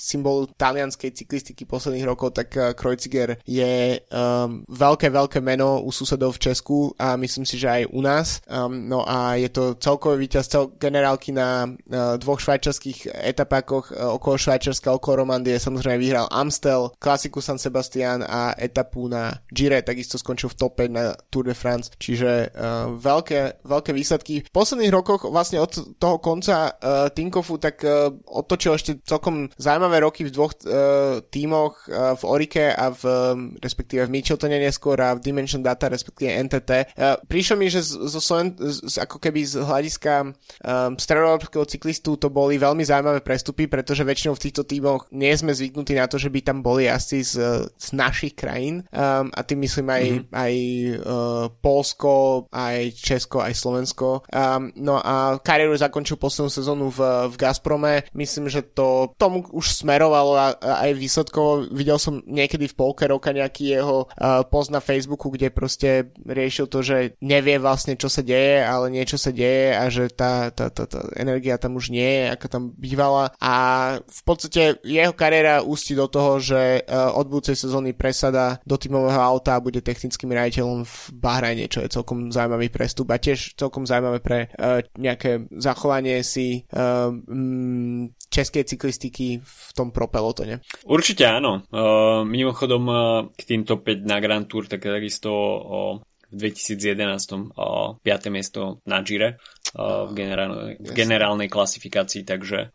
symbol talianskej cyklistiky posledných rokov, tak uh, Kreuziger je um, veľké, veľké meno u susedov v Česku a myslím si, že aj u nás. Um, no a je to celkový víťaz cel generálky na uh, dvoch švajčarských etapákoch uh, okolo Švajčarska, okolo Romandie. Samozrejme vyhral Amstel, klasiku San Sebastian a etapu na Gire, takisto skončil v top 5 na Tour de France. Čiže uh, veľké, veľké výsledky. V posledných rokoch vlastne od toho konca uh, Tinkofu tak uh, otočil ešte celkom zaujímavé roky v dvoch uh, tímoch uh, v Orike a v, um, respektíve v Mitcheltone neskôr a v Dimension Data, respektíve NTT. Uh, prišlo mi, že zo Sloven, z, ako keby z hľadiska um, stredoeurópskeho cyklistu to boli veľmi zaujímavé prestupy, pretože väčšinou v týchto tímoch nie sme zvyknutí na to, že by tam boli asi z, z našich krajín um, a tým myslím aj, mm-hmm. aj uh, Polsko, aj Česko, aj Slovensko. Um, no a kariéru zakončil poslednú sezónu v, v Gazprome. Myslím, že to tomu už smerovalo aj výsledkovo. Videl som niekedy v polke roka nejaký jeho post na Facebooku, kde proste riešil to, že nevie vlastne, čo sa deje, ale niečo sa deje a že tá, tá, tá, tá energia tam už nie je, ako tam bývala. A v podstate jeho kariéra ústi do toho, že uh, od budúcej sezóny presada do tímového auta a bude technickým riaditeľom v Bahrajne, čo je celkom zaujímavý prestup a tiež celkom zaujímavé pre uh, nejaké zachovanie si uh, mm, českej cyklistiky v tom propelotone. Určite áno. Uh, mimochodom uh, k týmto 5 na Grand Tour, tak takisto uh, v 2011 uh, 5. miesto na Gire v, generálnej, v generálnej klasifikácii, takže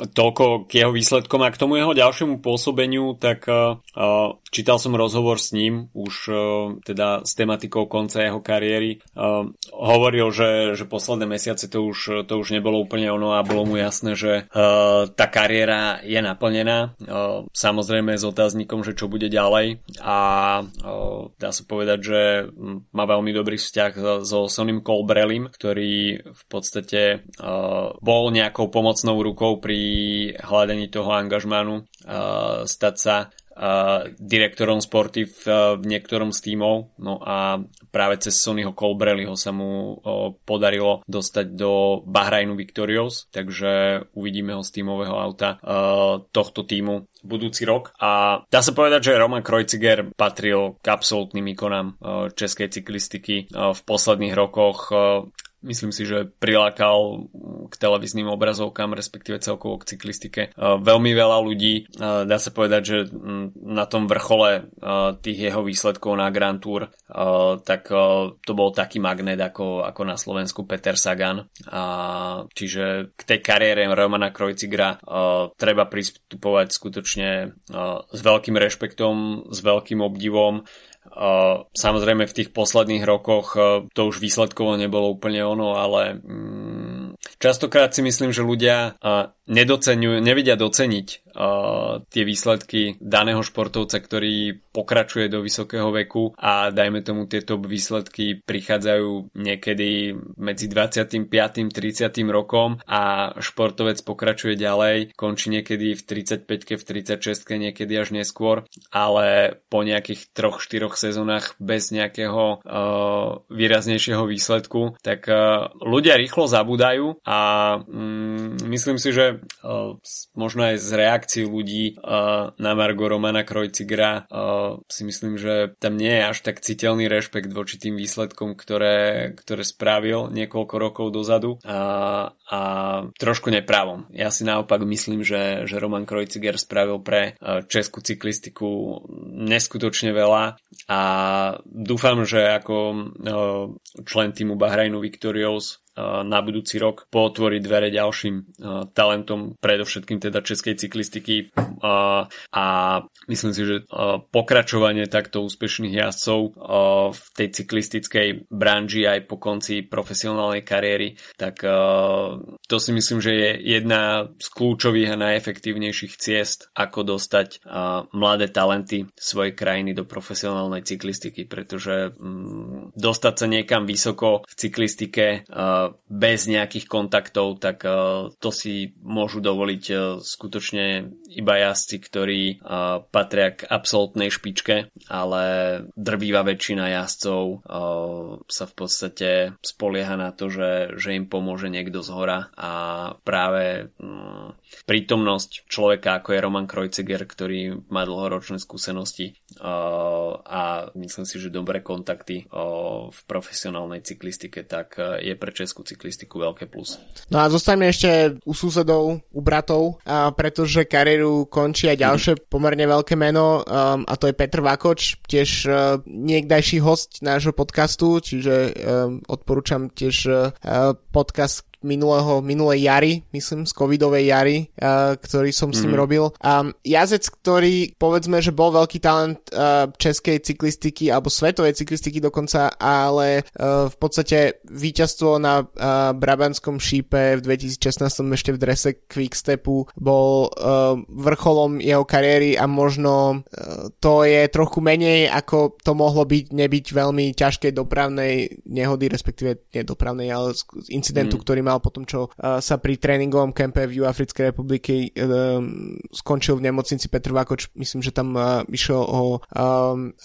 toľko k jeho výsledkom a k tomu jeho ďalšiemu pôsobeniu, tak čítal som rozhovor s ním už teda s tematikou konca jeho kariéry. Hovoril, že, že posledné mesiace to už, to už nebolo úplne ono a bolo mu jasné, že tá kariéra je naplnená. Samozrejme s otáznikom, že čo bude ďalej a dá sa povedať, že má veľmi dobrý vzťah so Sonim Colbrelim, ktorý v podstate uh, bol nejakou pomocnou rukou pri hľadaní toho angažmánu uh, stať sa uh, direktorom sporty v, uh, v niektorom z tímov. No a práve cez Sonyho Colbrelliho sa mu uh, podarilo dostať do Bahrajnu Victorious, takže uvidíme ho z tímového auta uh, tohto týmu budúci rok. A dá sa povedať, že Roman Kreuziger patril k absolútnym ikonám českej cyklistiky v posledných rokoch. Myslím si, že prilákal k televíznym obrazovkám, respektíve celkovo k cyklistike veľmi veľa ľudí. Dá sa povedať, že na tom vrchole tých jeho výsledkov na Grand Tour, tak to bol taký magnet ako, ako na Slovensku Peter Sagan. Čiže k tej kariére Romana Krojcigra treba pristupovať skutočne s veľkým rešpektom, s veľkým obdivom Samozrejme v tých posledných rokoch to už výsledkovo nebolo úplne ono, ale mm, častokrát si myslím, že ľudia nedocenujú, nevedia doceniť tie výsledky daného športovca, ktorý pokračuje do vysokého veku a dajme tomu tieto výsledky prichádzajú niekedy medzi 25. 30. rokom a športovec pokračuje ďalej, končí niekedy v 35. v 36. niekedy až neskôr, ale po nejakých 3-4 sezónach bez nejakého uh, výraznejšieho výsledku, tak uh, ľudia rýchlo zabúdajú a mm, myslím si, že uh, možno aj z reakcií ľudí uh, na Margo Romana Krojcigra uh, si myslím, že tam nie je až tak citeľný rešpekt voči tým výsledkom, ktoré, ktoré spravil niekoľko rokov dozadu a, a trošku nepravom. Ja si naopak myslím, že, že Roman Krojciger spravil pre uh, českú cyklistiku neskutočne veľa a dúfam, že ako člen týmu Bahrajnu Victorious na budúci rok potvoriť dvere ďalším talentom, predovšetkým teda českej cyklistiky. A myslím si, že pokračovanie takto úspešných jazdcov v tej cyklistickej branži aj po konci profesionálnej kariéry, tak to si myslím, že je jedna z kľúčových a najefektívnejších ciest, ako dostať mladé talenty svojej krajiny do profesionálnej cyklistiky, pretože mm, dostať sa niekam vysoko v cyklistike bez nejakých kontaktov, tak to si môžu dovoliť skutočne iba jazdci, ktorí patria k absolútnej špičke, ale drvíva väčšina jazdcov sa v podstate spolieha na to, že, že im pomôže niekto z hora. A práve prítomnosť človeka ako je Roman Kreuziger, ktorý má dlhoročné skúsenosti a myslím si, že dobré kontakty v profesionálnej cyklistike, tak e, je pre českú cyklistiku veľké plus. No a zostaneme ešte u susedov, u bratov, a pretože kariéru končí aj ďalšie mm. pomerne veľké meno um, a to je Petr Vakoč, tiež uh, niekdajší host nášho podcastu, čiže um, odporúčam tiež uh, podcast minulého, minulej jary, myslím, z covidovej jary, uh, ktorý som s ním mm. robil. Um, jazec, ktorý povedzme, že bol veľký talent uh, českej cyklistiky alebo svetovej cyklistiky dokonca, ale uh, v podstate víťazstvo na uh, Brabanskom šípe v 2016 ešte v drese Quickstepu bol uh, vrcholom jeho kariéry a možno uh, to je trochu menej, ako to mohlo byť nebyť veľmi ťažkej dopravnej nehody, respektíve nedopravnej, ale incidentu, mm. ktorý mal po tom, čo uh, sa pri tréningovom kempe v Juafrickej republiky uh, skončil v nemocnici Petr Vakoč. Myslím, že tam uh, išiel o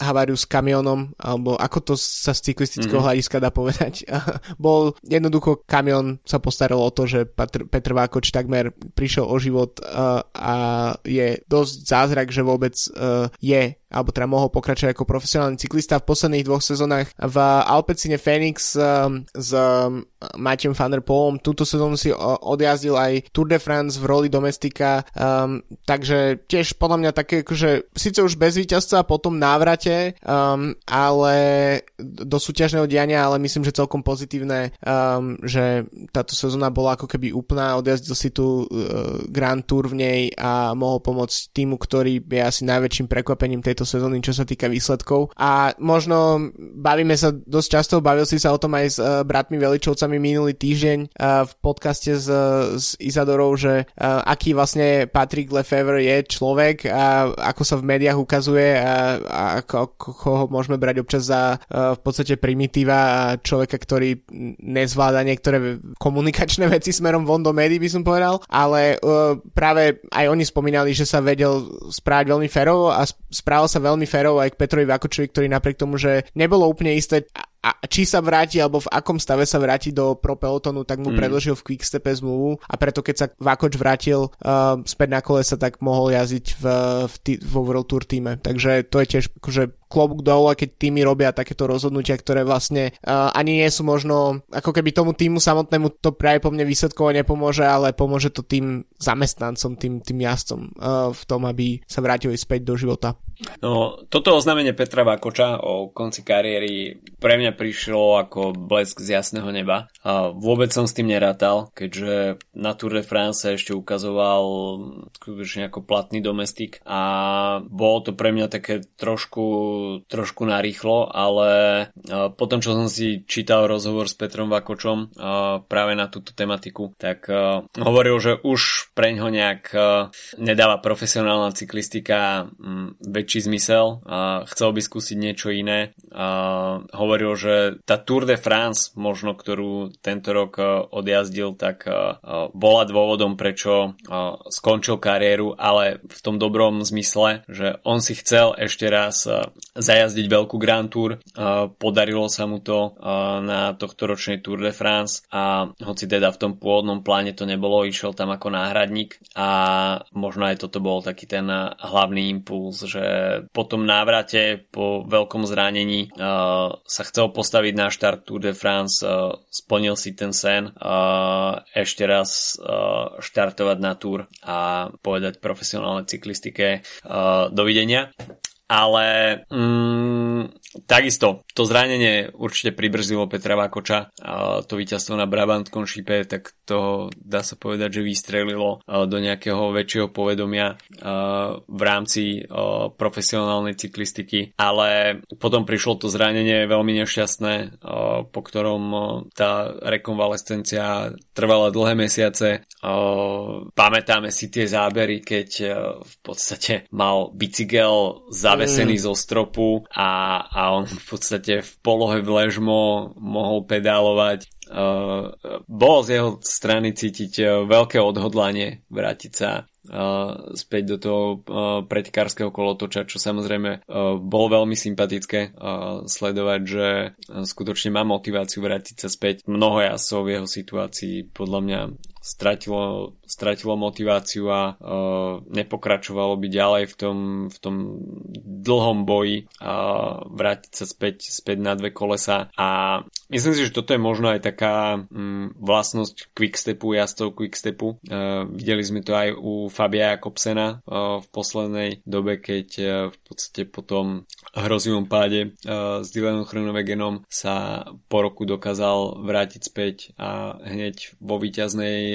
haváriu s kamionom, alebo ako to sa z cyklistického mm-hmm. hľadiska dá povedať. Bol jednoducho kamion sa postaral o to, že Petr, Petr Vakoč takmer prišiel o život a je dosť zázrak, že vôbec je alebo teda mohol pokračovať ako profesionálny cyklista v posledných dvoch sezónach v Alpecine Phoenix um, s um, Matejom van der Poelom. Túto sezónu si odjazdil aj Tour de France v roli domestika, um, takže tiež podľa mňa také, akože síce už bez víťazstva po tom návrate, um, ale do súťažného diania, ale myslím, že celkom pozitívne, um, že táto sezóna bola ako keby úplná, odjazdil si tu uh, Grand Tour v nej a mohol pomôcť týmu, ktorý je asi najväčším prekvapením tejto tejto sezóny, čo sa týka výsledkov. A možno bavíme sa dosť často, bavil si sa o tom aj s uh, bratmi Veličovcami minulý týždeň uh, v podcaste s, s Izadorou, že uh, aký vlastne Patrick Lefevre je človek a ako sa v médiách ukazuje a, a ako, ako ho môžeme brať občas za uh, v podstate primitíva a človeka, ktorý nezvláda niektoré komunikačné veci smerom von do médií, by som povedal, ale uh, práve aj oni spomínali, že sa vedel správať veľmi férovo a správal sa sa veľmi férovo aj k Petrovi Vakočovi, ktorý napriek tomu, že nebolo úplne isté, a či sa vráti alebo v akom stave sa vráti do pro pelotonu, tak mu mm. predložil v Quickstepe zmluvu a preto keď sa Vakoč vrátil uh, späť na kolesa, tak mohol jazdiť v, v, tý, v World Tour týme. Takže to je tiež akože klobúk dole, keď týmy robia takéto rozhodnutia, ktoré vlastne uh, ani nie sú možno, ako keby tomu týmu samotnému to práve po mne výsledkovo nepomôže, ale pomôže to tým zamestnancom, tým, tým jazdcom uh, v tom, aby sa vrátili späť do života. No, toto oznámenie Petra Vakoča o konci kariéry pre mňa prišlo ako blesk z jasného neba. A vôbec som s tým nerátal, keďže na Tour de France ešte ukazoval skutočne ako platný domestik a bolo to pre mňa také trošku, trošku narýchlo, ale potom, čo som si čítal rozhovor s Petrom Vakočom práve na túto tematiku, tak hovoril, že už pre ňo nejak nedáva profesionálna cyklistika väčší zmysel a chcel by skúsiť niečo iné. A hovoril, že že tá Tour de France, možno ktorú tento rok e, odjazdil, tak e, e, bola dôvodom, prečo skončil kariéru, ale v tom dobrom zmysle, že on si chcel ešte raz zajazdiť veľkú Grand Tour. Podarilo sa mu to na tohto ročnej Tour de France a hoci teda v tom pôvodnom pláne to nebolo, išiel tam ako náhradník a možno aj toto bol taký ten hlavný impuls, že po tom návrate, po veľkom zranení sa chcel postaviť na štart Tour de France, uh, splnil si ten sen, uh, ešte raz uh, štartovať na Tour a povedať profesionálnej cyklistike dovidenia ale mm, takisto to zranenie určite pribrzilo Petra Vakoča a to víťazstvo na Brabantskom šípe tak to dá sa povedať, že vystrelilo do nejakého väčšieho povedomia v rámci profesionálnej cyklistiky. Ale potom prišlo to zranenie veľmi nešťastné po ktorom tá rekonvalescencia trvala dlhé mesiace. Pamätáme si tie zábery keď v podstate mal bicykel za zavesený zo stropu a, a on v podstate v polohe v ležmo mohol pedálovať uh, bolo z jeho strany cítiť uh, veľké odhodlanie vrátiť sa uh, späť do toho uh, pretekárskeho kolotoča, čo samozrejme uh, bolo veľmi sympatické uh, sledovať, že skutočne má motiváciu vrátiť sa späť. Mnoho jasov v jeho situácii podľa mňa stratilo, stratilo motiváciu a uh, nepokračovalo by ďalej v tom, v tom dlhom boji a vrátiť sa späť, späť na dve kolesa a myslím si, že toto je možno aj taká um, vlastnosť quickstepu, jazdcov quickstepu. Uh, videli sme to aj u Fabia Jakobsena uh, v poslednej dobe, keď uh, v podstate po tom hrozivom páde uh, s Dylanom Chronovegenom sa po roku dokázal vrátiť späť a hneď vo víťaznej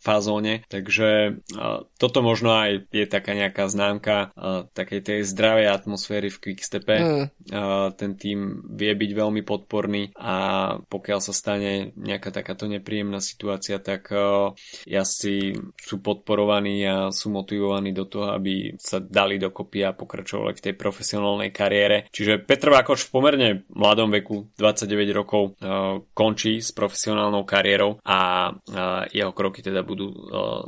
fazóne, takže toto možno aj je taká nejaká známka takej tej zdravej atmosféry v Quickstepe. Mm. Ten tým vie byť veľmi podporný a pokiaľ sa stane nejaká takáto nepríjemná situácia, tak jazdci sú podporovaní a sú motivovaní do toho, aby sa dali dokopy a pokračovali v tej profesionálnej kariére. Čiže Petr Vákoš v pomerne mladom veku, 29 rokov, končí s profesionálnou kariérou a jeho kroky teda budú uh,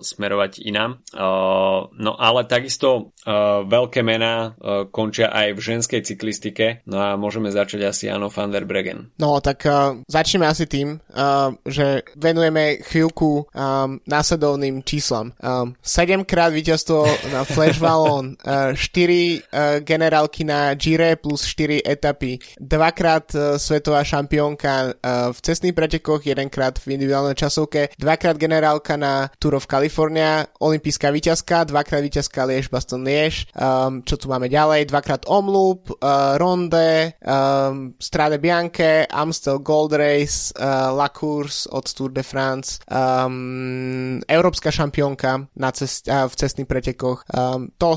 smerovať inám. Uh, no ale takisto uh, veľké mená uh, končia aj v ženskej cyklistike. No a môžeme začať asi Ano van der Bregen. No tak uh, začneme asi tým, uh, že venujeme chvíľku um, následovným číslam. Um, 7 krát víťazstvo na Flash Wallon, uh, 4 uh, generálky na Gire plus 4 etapy, dvakrát uh, svetová šampiónka uh, v cestných pretekoch, jedenkrát v individuálnej časovke, dvakrát generálka na Tour of California, olimpijská víťazka, dvakrát víťazka Liež Baston Liež, um, čo tu máme ďalej, dvakrát Omloop, uh, Ronde, um, Strade Bianche, Amstel Gold Race, uh, La Course od Tour de France, um, európska šampiónka na cest, uh, v cestných pretekoch. Um, to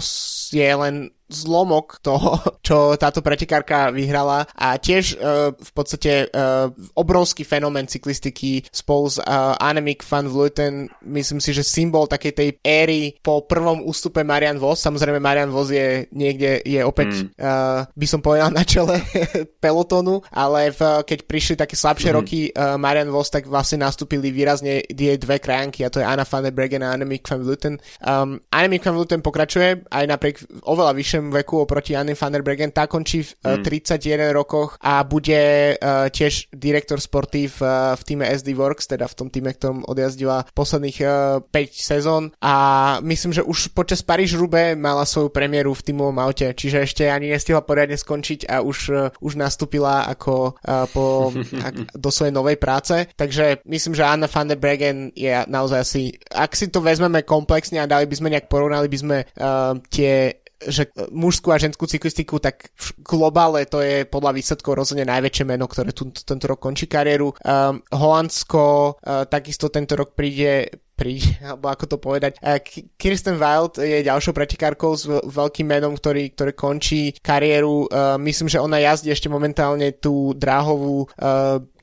je len zlomok toho, čo táto pretekárka vyhrala a tiež uh, v podstate uh, obrovský fenomén cyklistiky spolu s uh, Annemiek van Vleuten, myslím si, že symbol takej tej éry po prvom ústupe Marian Vos, samozrejme Marian Vos je niekde, je opäť, mm. uh, by som povedal na čele pelotonu, ale v, keď prišli také slabšie mm. roky uh, Marian Vos, tak vlastne nastúpili výrazne jej dve krajánky a to je Anna van der Bregen a Annemiek van Vleuten. Um, Annemiek van Vleuten pokračuje aj napriek oveľa vyššie vyššom veku oproti Anne van der Bregen. Tá končí v mm. 31 rokoch a bude uh, tiež direktor sportív uh, v týme SD Works, teda v tom týme, ktorom odjazdila posledných uh, 5 sezón a myslím, že už počas Paríž Rube mala svoju premiéru v týmovom aute, čiže ešte ani nestihla poriadne skončiť a už, uh, už nastúpila ako uh, po, ak, do svojej novej práce. Takže myslím, že Anna van der Bregen je naozaj asi, ak si to vezmeme komplexne a dali by sme nejak porovnali by sme uh, tie že mužskú a ženskú cyklistiku, tak v globále to je podľa výsledkov rozhodne najväčšie meno, ktoré tu, tento rok končí kariéru. Um, Holandsko uh, takisto tento rok príde príde, alebo ako to povedať. Uh, Kirsten Wild je ďalšou pretekárkou s veľkým menom, ktorý, ktorý končí kariéru. Uh, myslím, že ona jazdí ešte momentálne tú dráhovú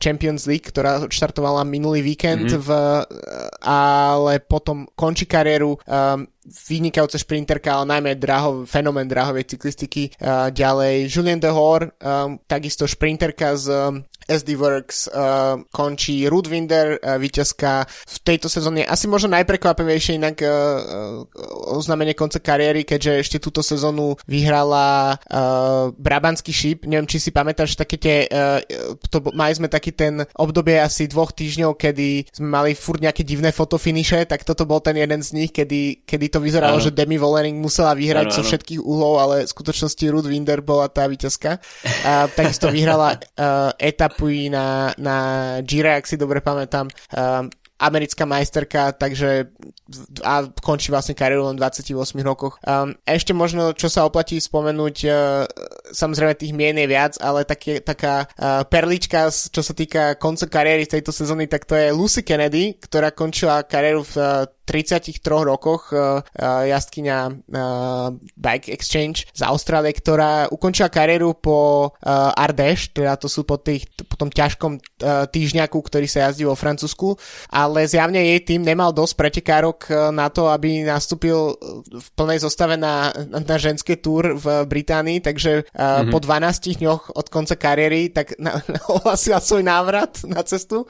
Champions League, ktorá štartovala minulý víkend, mm-hmm. v, ale potom končí kariéru. Vynikajúca šprinterka, ale najmä drahov, fenomén drahovej cyklistiky. Uh, ďalej Julien de Hoor, um, takisto šprinterka z um, SD Works uh, končí Rudwinder, uh, víťazka v tejto sezóne asi možno najprekvapivejšie inak uh, uh, oznámenie konca kariéry, keďže ešte túto sezónu vyhrala uh, Brabanský šíp. Neviem, či si pamätáš také tie, uh, to, mali sme taký ten obdobie asi dvoch týždňov, kedy sme mali furt nejaké divné fotofiniše, tak toto bol ten jeden z nich, kedy, kedy to vyzeralo, ano. že Demi Vollering musela vyhrať ano, zo všetkých uhlov, ale v skutočnosti Ruth Winder bola tá víťazka. Uh, takisto vyhrala uh, etapu na, na Gira, ak si dobre pamätám. Uh, americká majsterka, takže a končí vlastne kariéru len 28 rokoch. Um, ešte možno, čo sa oplatí spomenúť, uh, samozrejme tých mien je viac, ale také, taká uh, perlička, čo sa týka konca kariéry tejto sezóny, tak to je Lucy Kennedy, ktorá končila kariéru v uh, 33 rokoch uh, jazdkyňa uh, Bike Exchange z Austrálie, ktorá ukončila kariéru po Ardèche, teda to sú po, tých, po tom ťažkom týždňaku, ktorý sa jazdí vo Francúzsku, ale zjavne jej tým nemal dosť pretekárok na to, aby nastúpil v plnej zostave na, na ženské túr v Británii, takže mm-hmm. po 12 dňoch od konca kariéry tak na, na, ohlasila svoj návrat na cestu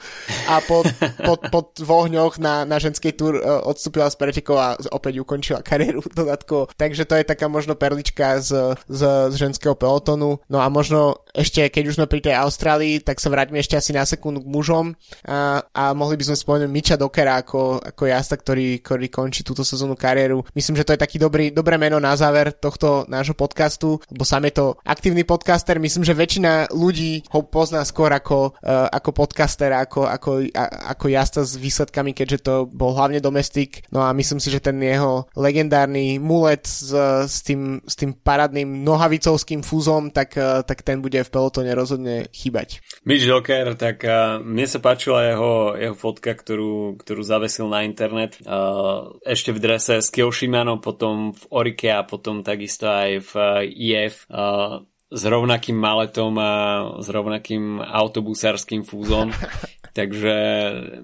a po, po, po dvoch dňoch na, na ženskej túr odstúpila z pretekov a opäť ukončila kariéru dodatkovo. Takže to je taká možno perlička z, z, z ženského pelotonu. No a možno ešte, keď už sme pri tej Austrálii, tak sa vráťme ešte asi na sekundu k mužom a, a mohli by sme spomenúť Miča Dokera ako, ako jazda, ktorý, ktorý končí túto sezónu kariéru. Myslím, že to je taký dobrý, dobré meno na záver tohto nášho podcastu, lebo sám je to aktívny podcaster. Myslím, že väčšina ľudí ho pozná skôr ako, uh, ako podcaster, ako, ako, a, ako jazda s výsledkami, keďže to bol hlavne domestik. No a myslím si, že ten jeho legendárny mulet s, s, tým, s tým parádnym nohavicovským fúzom, tak, uh, tak ten bude v pelotone rozhodne chýbať. Mitch Docker, tak uh, mne sa páčila jeho, jeho fotka, ktorú, ktorú zavesil na internet. Uh, ešte v drese s Kyoshimano, potom v Orike a potom takisto aj v IF. Uh, s rovnakým maletom a s rovnakým autobusárským fúzom. Takže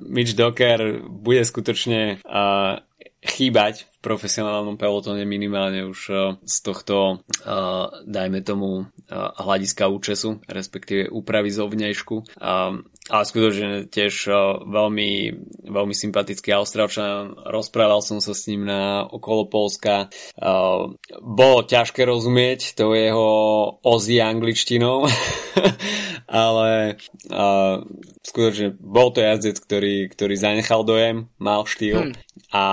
Mitch Docker bude skutočne uh, chýbať v profesionálnom pelotone minimálne už uh, z tohto, uh, dajme tomu, uh, hľadiska účesu, respektíve úpravy zovňajšku. A skutočne tiež veľmi, veľmi sympatický Austrálčan. Rozprával som sa s ním na okolo Polska. Bolo ťažké rozumieť to jeho ozi angličtinou, ale skutočne bol to jazdec, ktorý, ktorý zanechal dojem, mal štýl hmm. a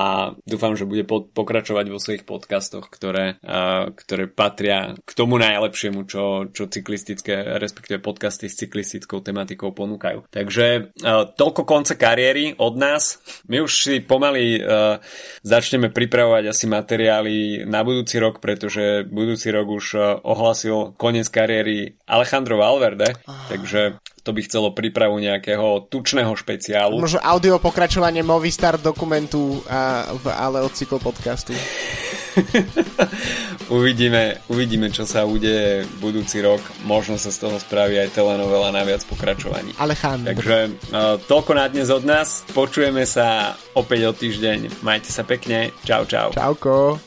dúfam, že bude pokračovať vo svojich podcastoch, ktoré, ktoré patria k tomu najlepšiemu, čo, čo cyklistické, respektíve podcasty s cyklistickou tematikou ponúkajú. Takže uh, toľko konce kariéry od nás. My už si pomaly uh, začneme pripravovať asi materiály na budúci rok, pretože budúci rok už uh, ohlasil koniec kariéry Alejandro Valverde, oh. takže to by chcelo prípravu nejakého tučného špeciálu. Možno audio pokračovanie Movistar dokumentu, a, ale od cyklopodcastu. uvidíme, uvidíme, čo sa udeje budúci rok. Možno sa z toho spraví aj telenovela na viac pokračovaní. Alejandro. Takže uh, toľko na dnes od nás. Počujeme sa opäť o týždeň. Majte sa pekne. Čau, čau. Čauko.